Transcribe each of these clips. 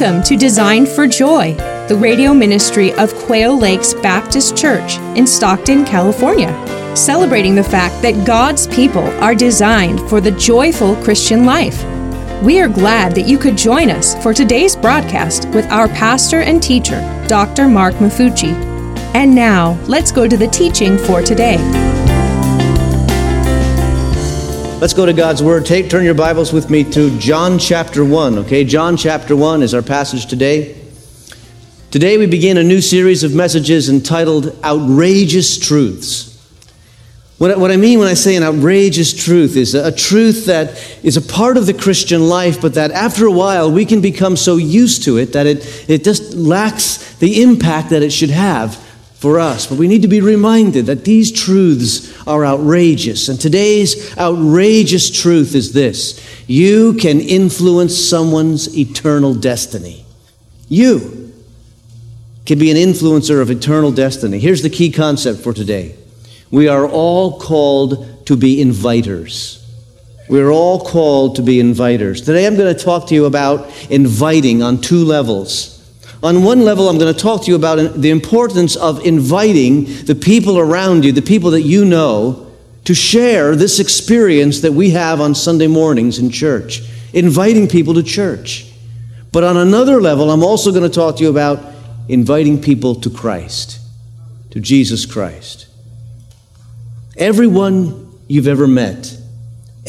Welcome to Design for Joy, the radio ministry of Quail Lakes Baptist Church in Stockton, California, celebrating the fact that God's people are designed for the joyful Christian life. We are glad that you could join us for today's broadcast with our pastor and teacher, Dr. Mark Mafucci. And now, let's go to the teaching for today. Let's go to God's Word. Take, turn your Bibles with me to John chapter 1, okay? John chapter 1 is our passage today. Today we begin a new series of messages entitled Outrageous Truths. What, what I mean when I say an outrageous truth is a, a truth that is a part of the Christian life, but that after a while we can become so used to it that it, it just lacks the impact that it should have for us. But we need to be reminded that these truths are outrageous. And today's outrageous truth is this you can influence someone's eternal destiny. You can be an influencer of eternal destiny. Here's the key concept for today we are all called to be inviters. We're all called to be inviters. Today I'm going to talk to you about inviting on two levels. On one level, I'm going to talk to you about the importance of inviting the people around you, the people that you know, to share this experience that we have on Sunday mornings in church, inviting people to church. But on another level, I'm also going to talk to you about inviting people to Christ, to Jesus Christ. Everyone you've ever met,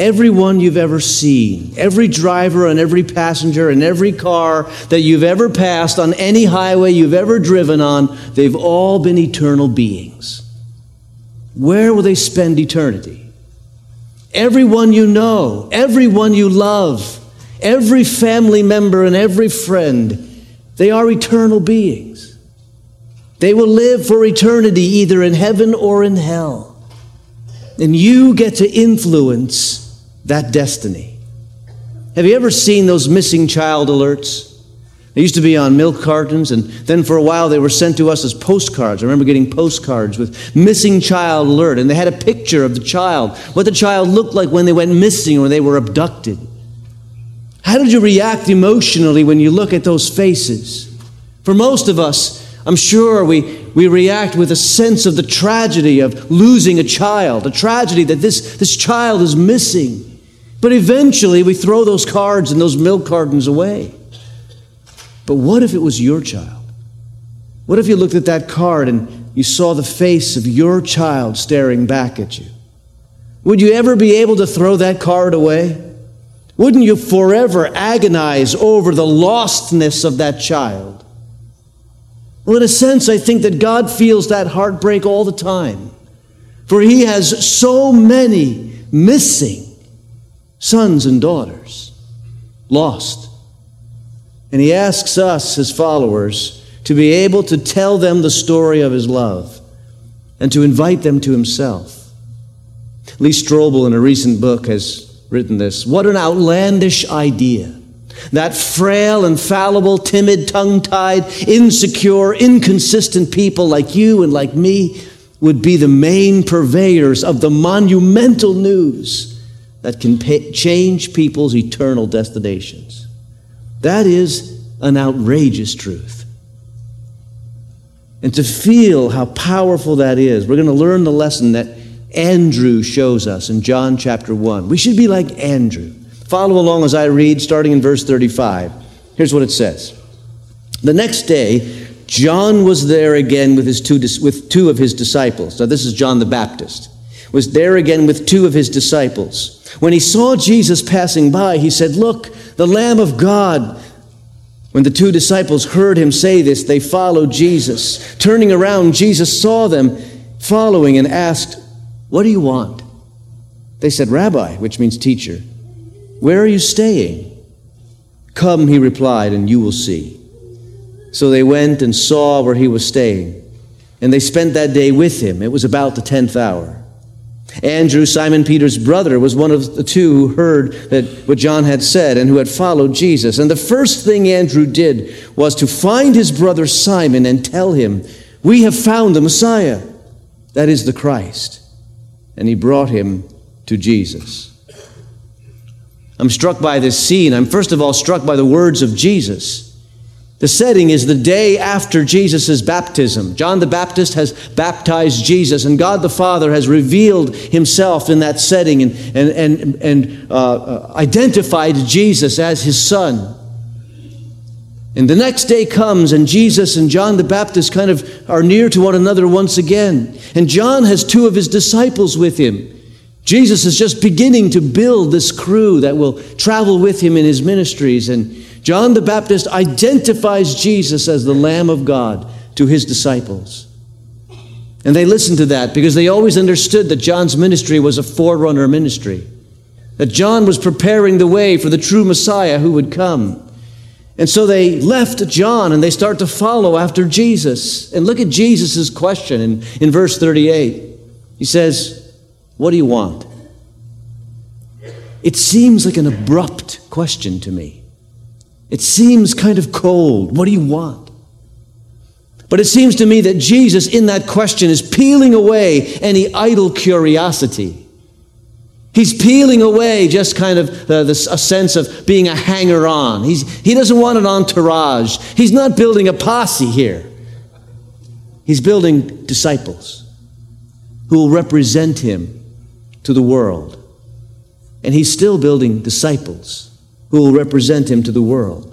Everyone you've ever seen, every driver and every passenger and every car that you've ever passed on any highway you've ever driven on, they've all been eternal beings. Where will they spend eternity? Everyone you know, everyone you love, every family member and every friend, they are eternal beings. They will live for eternity either in heaven or in hell. And you get to influence that destiny. Have you ever seen those missing child alerts? They used to be on milk cartons, and then for a while they were sent to us as postcards. I remember getting postcards with missing child alert, and they had a picture of the child, what the child looked like when they went missing or they were abducted. How did you react emotionally when you look at those faces? For most of us, I'm sure we, we react with a sense of the tragedy of losing a child, a tragedy that this, this child is missing. But eventually we throw those cards and those milk cartons away. But what if it was your child? What if you looked at that card and you saw the face of your child staring back at you? Would you ever be able to throw that card away? Wouldn't you forever agonize over the lostness of that child? Well, in a sense, I think that God feels that heartbreak all the time. For He has so many missing sons and daughters, lost. And he asks us, his followers, to be able to tell them the story of his love and to invite them to himself. Lee Strobel, in a recent book, has written this What an outlandish idea! That frail infallible, timid, tongue tied, insecure, inconsistent people like you and like me would be the main purveyors of the monumental news that can pay, change people's eternal destinations. That is an outrageous truth. And to feel how powerful that is, we're going to learn the lesson that Andrew shows us in John chapter 1. We should be like Andrew. Follow along as I read, starting in verse 35. Here's what it says The next day, John was there again with, his two, with two of his disciples. Now, this is John the Baptist. Was there again with two of his disciples. When he saw Jesus passing by, he said, Look, the Lamb of God. When the two disciples heard him say this, they followed Jesus. Turning around, Jesus saw them following and asked, What do you want? They said, Rabbi, which means teacher, where are you staying? Come, he replied, and you will see. So they went and saw where he was staying, and they spent that day with him. It was about the tenth hour. Andrew, Simon Peter's brother, was one of the two who heard that what John had said and who had followed Jesus. And the first thing Andrew did was to find his brother Simon and tell him, We have found the Messiah, that is the Christ. And he brought him to Jesus. I'm struck by this scene. I'm first of all struck by the words of Jesus. The setting is the day after Jesus' baptism. John the Baptist has baptized Jesus, and God the Father has revealed himself in that setting and, and, and, and uh, uh, identified Jesus as his son. And the next day comes, and Jesus and John the Baptist kind of are near to one another once again. And John has two of his disciples with him. Jesus is just beginning to build this crew that will travel with him in his ministries. And John the Baptist identifies Jesus as the Lamb of God to his disciples. And they listened to that because they always understood that John's ministry was a forerunner ministry, that John was preparing the way for the true Messiah who would come. And so they left John and they start to follow after Jesus. And look at Jesus' question in, in verse 38. He says, What do you want? It seems like an abrupt question to me. It seems kind of cold. What do you want? But it seems to me that Jesus, in that question, is peeling away any idle curiosity. He's peeling away just kind of this, a sense of being a hanger on. He doesn't want an entourage. He's not building a posse here. He's building disciples who will represent him to the world. And he's still building disciples who will represent him to the world.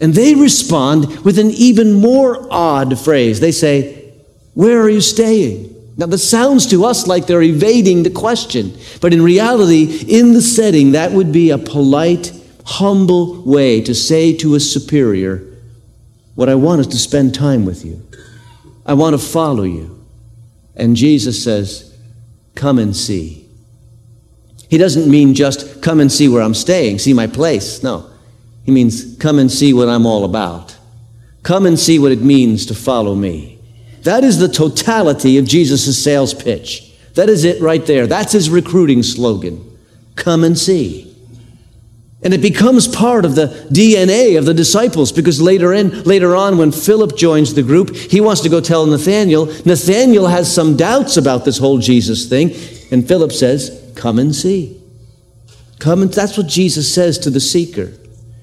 And they respond with an even more odd phrase. They say, Where are you staying? Now, this sounds to us like they're evading the question, but in reality, in the setting, that would be a polite, humble way to say to a superior, What I want is to spend time with you. I want to follow you. And Jesus says, Come and see. He doesn't mean just come and see where I'm staying, see my place. No. He means come and see what I'm all about. Come and see what it means to follow me. That is the totality of Jesus' sales pitch. That is it right there. That's his recruiting slogan. Come and see. And it becomes part of the DNA of the disciples because later in, later on, when Philip joins the group, he wants to go tell Nathaniel. Nathaniel has some doubts about this whole Jesus thing, and Philip says, Come and see. Come and that's what Jesus says to the seeker.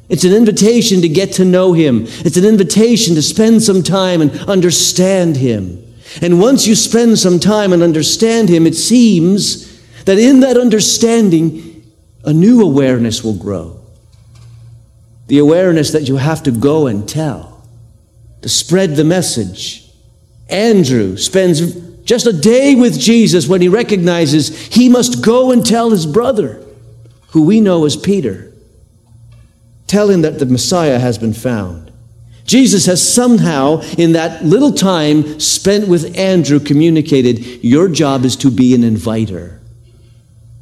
It's an invitation to get to know him. It's an invitation to spend some time and understand him. And once you spend some time and understand him, it seems that in that understanding, a new awareness will grow. The awareness that you have to go and tell, to spread the message. Andrew spends just a day with Jesus when he recognizes he must go and tell his brother, who we know as Peter, tell him that the Messiah has been found. Jesus has somehow, in that little time spent with Andrew, communicated, Your job is to be an inviter.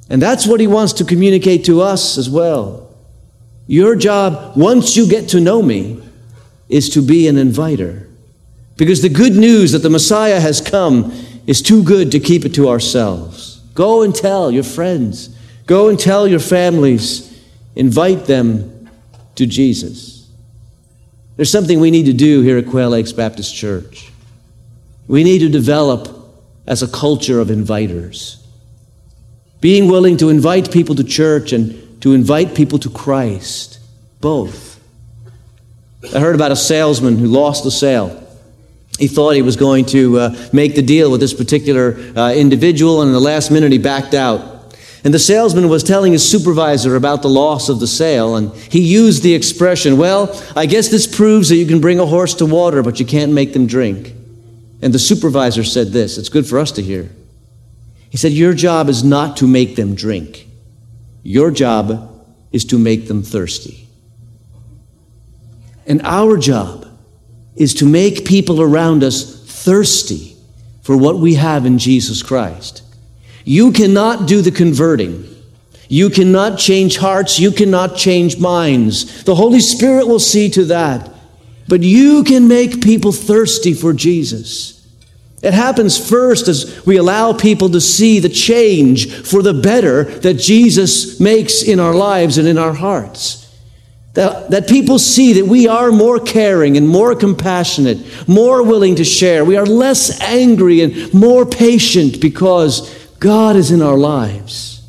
And that's what he wants to communicate to us as well. Your job, once you get to know me, is to be an inviter. Because the good news that the Messiah has come is too good to keep it to ourselves. Go and tell your friends, go and tell your families, invite them to Jesus. There's something we need to do here at Quail Lakes Baptist Church. We need to develop as a culture of inviters. Being willing to invite people to church and to invite people to Christ, both. I heard about a salesman who lost a sale he thought he was going to uh, make the deal with this particular uh, individual, and in the last minute he backed out. And the salesman was telling his supervisor about the loss of the sale, and he used the expression, Well, I guess this proves that you can bring a horse to water, but you can't make them drink. And the supervisor said this it's good for us to hear. He said, Your job is not to make them drink, your job is to make them thirsty. And our job is to make people around us thirsty for what we have in Jesus Christ. You cannot do the converting. You cannot change hearts. You cannot change minds. The Holy Spirit will see to that. But you can make people thirsty for Jesus. It happens first as we allow people to see the change for the better that Jesus makes in our lives and in our hearts. That, that people see that we are more caring and more compassionate, more willing to share. We are less angry and more patient because God is in our lives.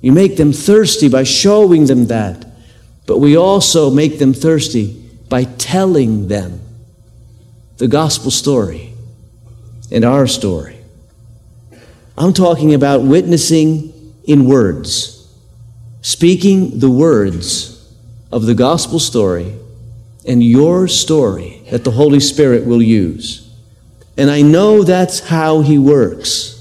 You make them thirsty by showing them that, but we also make them thirsty by telling them the gospel story and our story. I'm talking about witnessing in words, speaking the words of the gospel story and your story that the Holy Spirit will use. And I know that's how He works.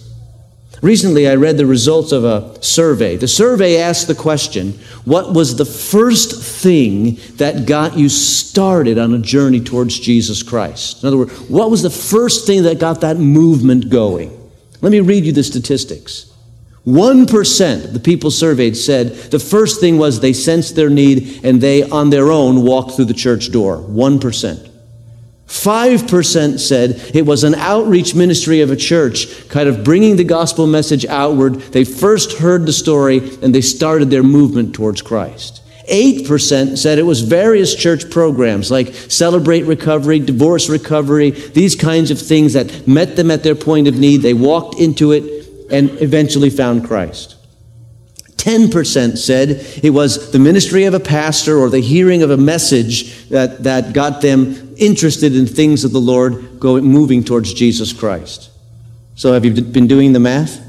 Recently, I read the results of a survey. The survey asked the question What was the first thing that got you started on a journey towards Jesus Christ? In other words, what was the first thing that got that movement going? Let me read you the statistics. 1% of the people surveyed said the first thing was they sensed their need and they, on their own, walked through the church door. 1%. 5% said it was an outreach ministry of a church, kind of bringing the gospel message outward. They first heard the story and they started their movement towards Christ. 8% said it was various church programs like Celebrate Recovery, Divorce Recovery, these kinds of things that met them at their point of need. They walked into it and eventually found Christ. 10% said it was the ministry of a pastor or the hearing of a message that, that got them interested in things of the Lord, going, moving towards Jesus Christ. So, have you been doing the math?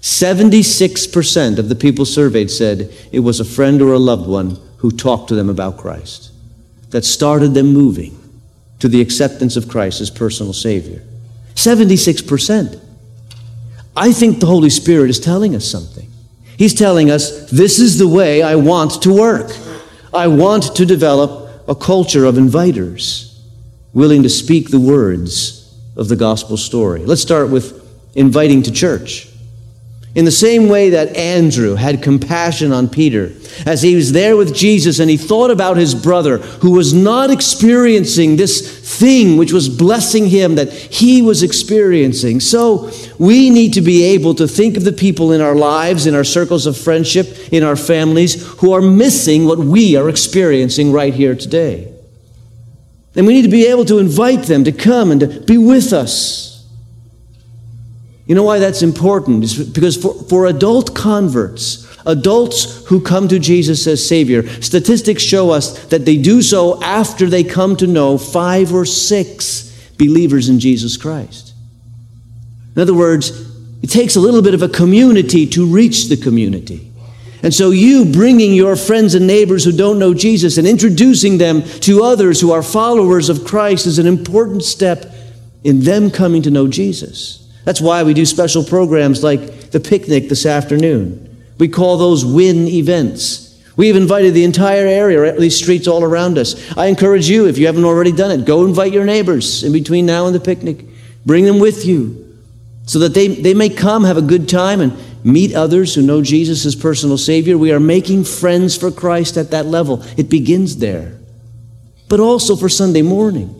76% of the people surveyed said it was a friend or a loved one who talked to them about Christ, that started them moving to the acceptance of Christ as personal Savior. 76%. I think the Holy Spirit is telling us something. He's telling us this is the way I want to work. I want to develop a culture of inviters willing to speak the words of the gospel story. Let's start with inviting to church. In the same way that Andrew had compassion on Peter as he was there with Jesus and he thought about his brother who was not experiencing this thing which was blessing him that he was experiencing. So we need to be able to think of the people in our lives, in our circles of friendship, in our families who are missing what we are experiencing right here today. And we need to be able to invite them to come and to be with us. You know why that's important? It's because for, for adult converts, adults who come to Jesus as Savior, statistics show us that they do so after they come to know five or six believers in Jesus Christ. In other words, it takes a little bit of a community to reach the community. And so, you bringing your friends and neighbors who don't know Jesus and introducing them to others who are followers of Christ is an important step in them coming to know Jesus. That's why we do special programs like the picnic this afternoon. We call those win events. We've invited the entire area, least streets all around us. I encourage you, if you haven't already done it, go invite your neighbors in between now and the picnic. Bring them with you so that they, they may come, have a good time, and meet others who know Jesus as personal Savior. We are making friends for Christ at that level. It begins there. But also for Sunday morning.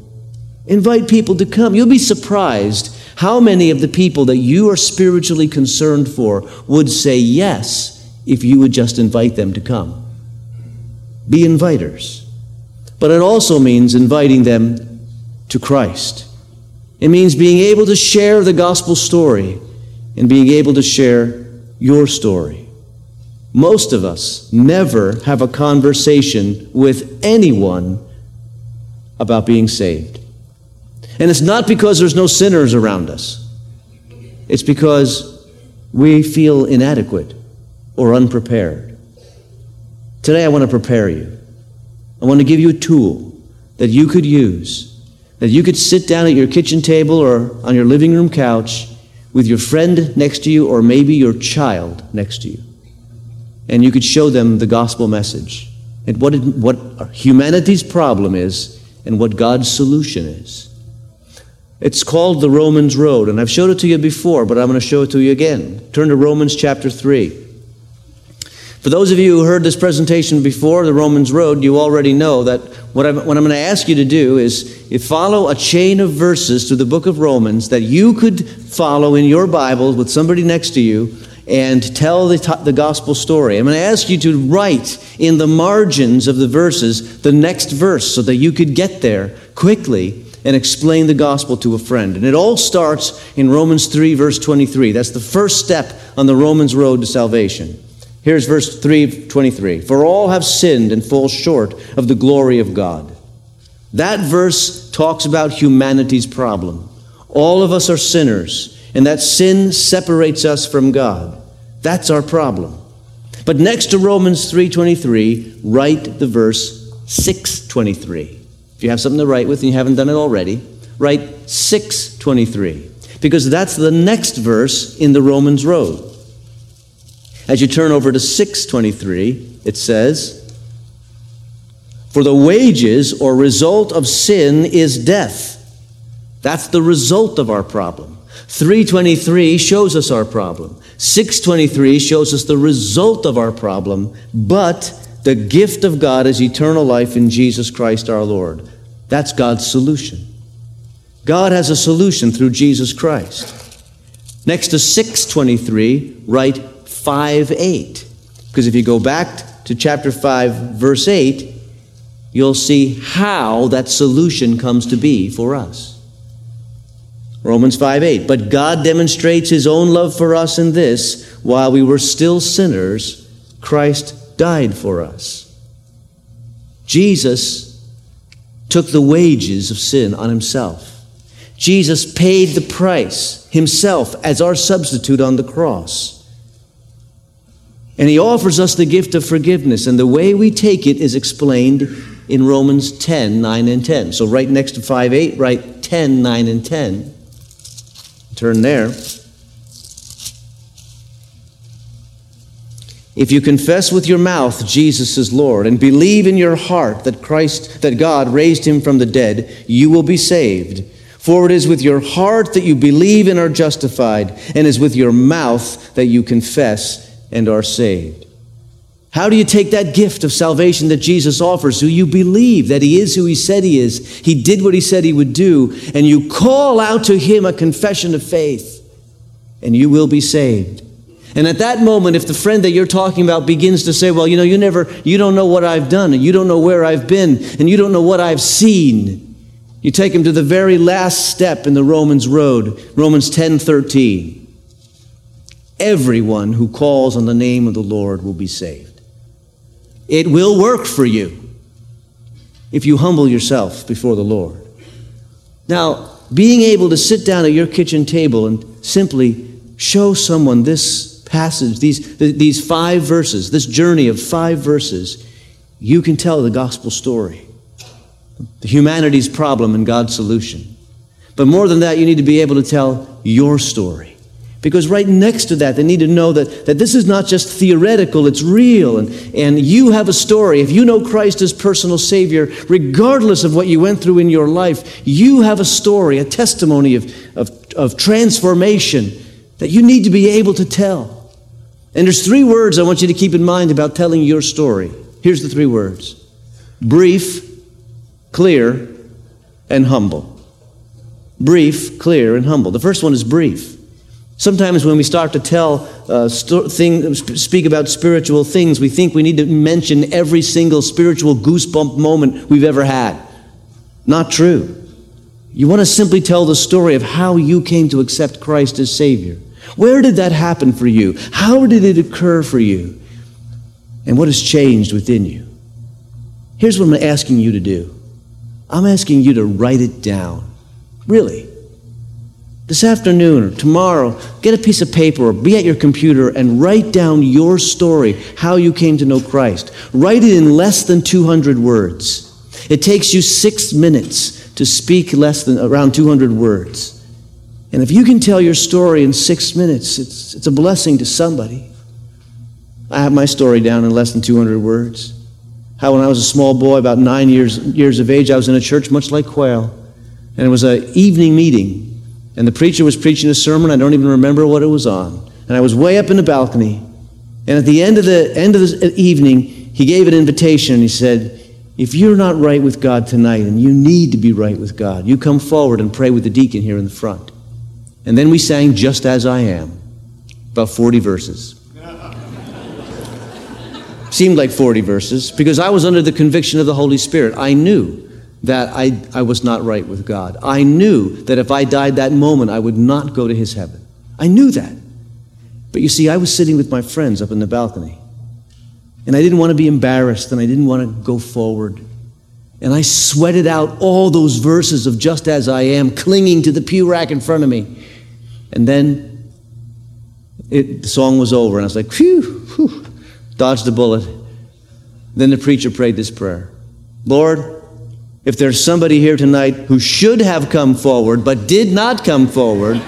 Invite people to come. You'll be surprised how many of the people that you are spiritually concerned for would say yes if you would just invite them to come? Be inviters. But it also means inviting them to Christ. It means being able to share the gospel story and being able to share your story. Most of us never have a conversation with anyone about being saved. And it's not because there's no sinners around us, it's because we feel inadequate or unprepared. Today, I want to prepare you. I want to give you a tool that you could use, that you could sit down at your kitchen table or on your living room couch with your friend next to you or maybe your child next to you. And you could show them the gospel message and what, it, what humanity's problem is and what God's solution is. It's called the Romans Road, and I've showed it to you before, but I'm going to show it to you again. Turn to Romans chapter 3. For those of you who heard this presentation before, the Romans Road, you already know that what I'm, what I'm going to ask you to do is follow a chain of verses through the book of Romans that you could follow in your Bible with somebody next to you and tell the, the gospel story. I'm going to ask you to write in the margins of the verses the next verse so that you could get there quickly and explain the gospel to a friend. And it all starts in Romans 3, verse 23. That's the first step on the Romans road to salvation. Here's verse 3 23. For all have sinned and fall short of the glory of God. That verse talks about humanity's problem. All of us are sinners, and that sin separates us from God. That's our problem. But next to Romans 3:23, write the verse 623. If you have something to write with and you haven't done it already, write 623 because that's the next verse in the Romans road. As you turn over to 623, it says, For the wages or result of sin is death. That's the result of our problem. 323 shows us our problem. 623 shows us the result of our problem, but the gift of God is eternal life in Jesus Christ our Lord. That's God's solution. God has a solution through Jesus Christ. Next to 623, write 5 8. Because if you go back to chapter 5, verse 8, you'll see how that solution comes to be for us. Romans 5 8. But God demonstrates his own love for us in this while we were still sinners, Christ died for us. Jesus took the wages of sin on himself. Jesus paid the price himself as our substitute on the cross. And he offers us the gift of forgiveness, and the way we take it is explained in Romans 10 9 and 10. So, right next to 5 8, write 10 9 and 10. Turn there. If you confess with your mouth Jesus is Lord and believe in your heart that Christ that God raised him from the dead, you will be saved. For it is with your heart that you believe and are justified, and is with your mouth that you confess and are saved. How do you take that gift of salvation that Jesus offers? Do you believe that He is who He said He is? He did what He said He would do, and you call out to Him a confession of faith, and you will be saved. And at that moment, if the friend that you're talking about begins to say, Well, you know, you never, you don't know what I've done, and you don't know where I've been, and you don't know what I've seen, you take him to the very last step in the Romans road, Romans 10 13. Everyone who calls on the name of the Lord will be saved. It will work for you if you humble yourself before the Lord. Now, being able to sit down at your kitchen table and simply show someone this passage, these, these five verses, this journey of five verses, you can tell the gospel story the humanity's problem and God's solution. But more than that, you need to be able to tell your story. Because right next to that, they need to know that, that this is not just theoretical, it's real. And, and you have a story. If you know Christ as personal Savior, regardless of what you went through in your life, you have a story, a testimony of, of, of transformation that you need to be able to tell. And there's three words I want you to keep in mind about telling your story. Here's the three words brief, clear, and humble. Brief, clear, and humble. The first one is brief. Sometimes when we start to tell, uh, st- thing, speak about spiritual things, we think we need to mention every single spiritual goosebump moment we've ever had. Not true. You want to simply tell the story of how you came to accept Christ as Savior. Where did that happen for you? How did it occur for you? And what has changed within you? Here's what I'm asking you to do I'm asking you to write it down. Really. This afternoon or tomorrow, get a piece of paper or be at your computer and write down your story, how you came to know Christ. Write it in less than 200 words. It takes you six minutes to speak less than around 200 words. And if you can tell your story in six minutes, it's, it's a blessing to somebody. I have my story down in less than 200 words. How, when I was a small boy, about nine years, years of age, I was in a church much like Quail. And it was an evening meeting. And the preacher was preaching a sermon. I don't even remember what it was on. And I was way up in the balcony. And at the end of the end of the evening, he gave an invitation. And he said, If you're not right with God tonight and you need to be right with God, you come forward and pray with the deacon here in the front. And then we sang Just As I Am, about 40 verses seemed like 40 verses because I was under the conviction of the Holy Spirit. I knew that I, I was not right with God. I knew that if I died that moment, I would not go to his heaven. I knew that. But you see, I was sitting with my friends up in the balcony. And I didn't want to be embarrassed and I didn't want to go forward. And I sweated out all those verses of just as I am, clinging to the pew rack in front of me. And then it, the song was over, and I was like, phew, phew, dodged a bullet. Then the preacher prayed this prayer Lord, if there's somebody here tonight who should have come forward but did not come forward,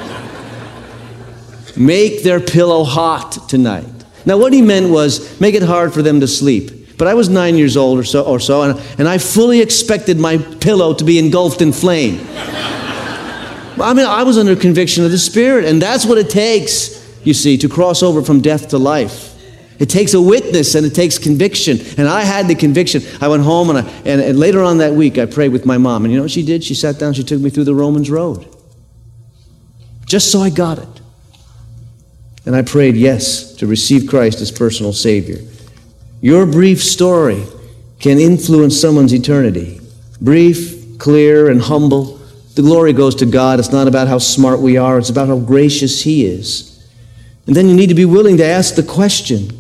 make their pillow hot tonight. Now, what he meant was make it hard for them to sleep. But I was nine years old or so, or so and, and I fully expected my pillow to be engulfed in flame. I mean, I was under conviction of the Spirit, and that's what it takes, you see, to cross over from death to life. It takes a witness and it takes conviction. And I had the conviction. I went home and, I, and, and later on that week I prayed with my mom. And you know what she did? She sat down, she took me through the Romans Road. Just so I got it. And I prayed yes to receive Christ as personal Savior. Your brief story can influence someone's eternity. Brief, clear, and humble. The glory goes to God. It's not about how smart we are, it's about how gracious He is. And then you need to be willing to ask the question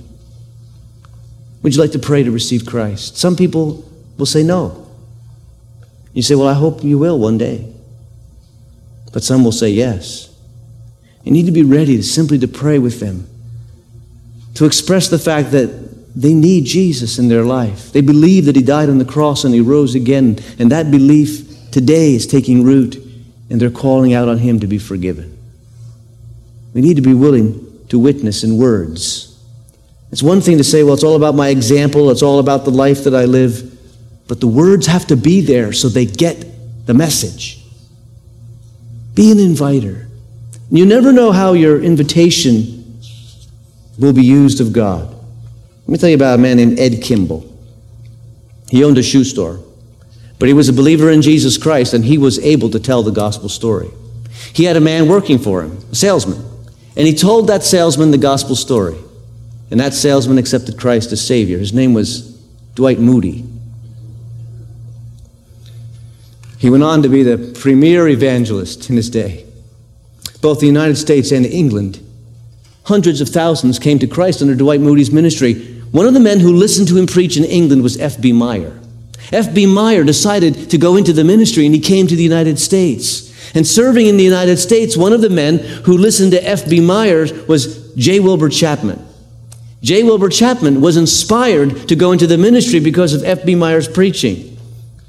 Would you like to pray to receive Christ? Some people will say no. You say, Well, I hope you will one day. But some will say yes. You need to be ready to simply to pray with them, to express the fact that they need Jesus in their life. They believe that He died on the cross and He rose again, and that belief today is taking root, and they're calling out on Him to be forgiven. We need to be willing to witness in words. It's one thing to say, well, it's all about my example, it's all about the life that I live, but the words have to be there so they get the message. Be an inviter. You never know how your invitation will be used of God. Let me tell you about a man named Ed Kimball. He owned a shoe store, but he was a believer in Jesus Christ and he was able to tell the gospel story. He had a man working for him, a salesman, and he told that salesman the gospel story. And that salesman accepted Christ as Savior. His name was Dwight Moody. He went on to be the premier evangelist in his day both the United States and England. Hundreds of thousands came to Christ under Dwight Moody's ministry. One of the men who listened to him preach in England was F.B. Meyer. F.B. Meyer decided to go into the ministry and he came to the United States. And serving in the United States, one of the men who listened to F.B. Meyer was J. Wilbur Chapman. J. Wilbur Chapman was inspired to go into the ministry because of F.B. Meyer's preaching.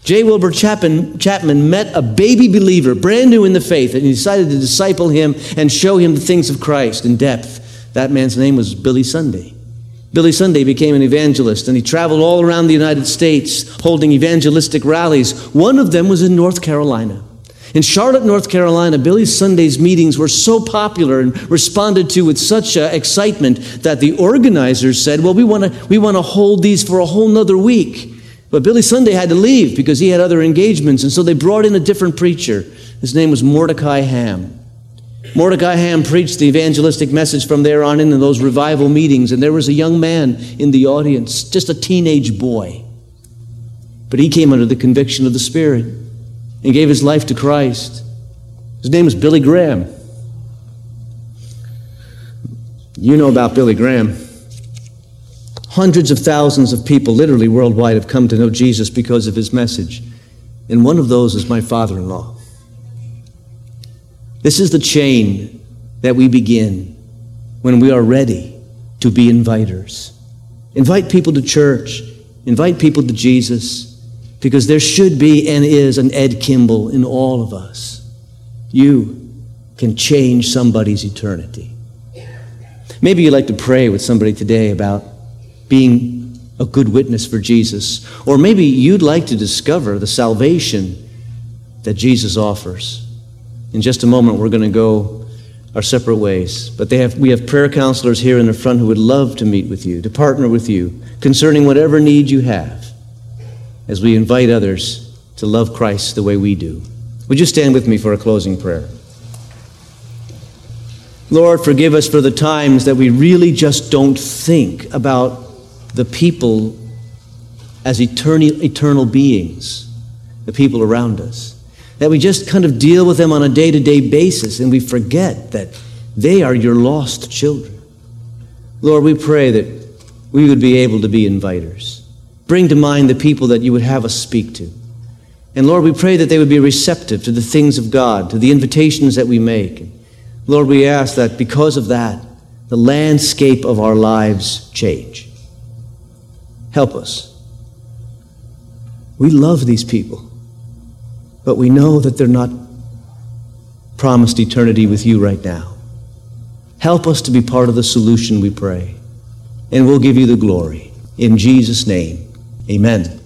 J. Wilbur Chapman, Chapman met a baby believer, brand new in the faith, and he decided to disciple him and show him the things of Christ in depth. That man's name was Billy Sunday. Billy Sunday became an evangelist, and he traveled all around the United States holding evangelistic rallies. One of them was in North Carolina. In Charlotte, North Carolina, Billy Sunday's meetings were so popular and responded to with such uh, excitement that the organizers said, Well, we want to we wanna hold these for a whole nother week. But Billy Sunday had to leave because he had other engagements, and so they brought in a different preacher. His name was Mordecai Ham. Mordecai Ham preached the evangelistic message from there on in in those revival meetings, and there was a young man in the audience, just a teenage boy. But he came under the conviction of the Spirit and gave his life to Christ. His name was Billy Graham. You know about Billy Graham. Hundreds of thousands of people, literally worldwide, have come to know Jesus because of his message. And one of those is my father in law. This is the chain that we begin when we are ready to be inviters. Invite people to church, invite people to Jesus, because there should be and is an Ed Kimball in all of us. You can change somebody's eternity. Maybe you'd like to pray with somebody today about being a good witness for Jesus. Or maybe you'd like to discover the salvation that Jesus offers. In just a moment, we're going to go our separate ways. But have, we have prayer counselors here in the front who would love to meet with you, to partner with you concerning whatever need you have as we invite others to love Christ the way we do. Would you stand with me for a closing prayer? Lord, forgive us for the times that we really just don't think about the people as eternal, eternal beings, the people around us. That we just kind of deal with them on a day to day basis and we forget that they are your lost children. Lord, we pray that we would be able to be inviters. Bring to mind the people that you would have us speak to. And Lord, we pray that they would be receptive to the things of God, to the invitations that we make. Lord, we ask that because of that, the landscape of our lives change. Help us. We love these people, but we know that they're not promised eternity with you right now. Help us to be part of the solution, we pray. And we'll give you the glory. In Jesus' name, amen.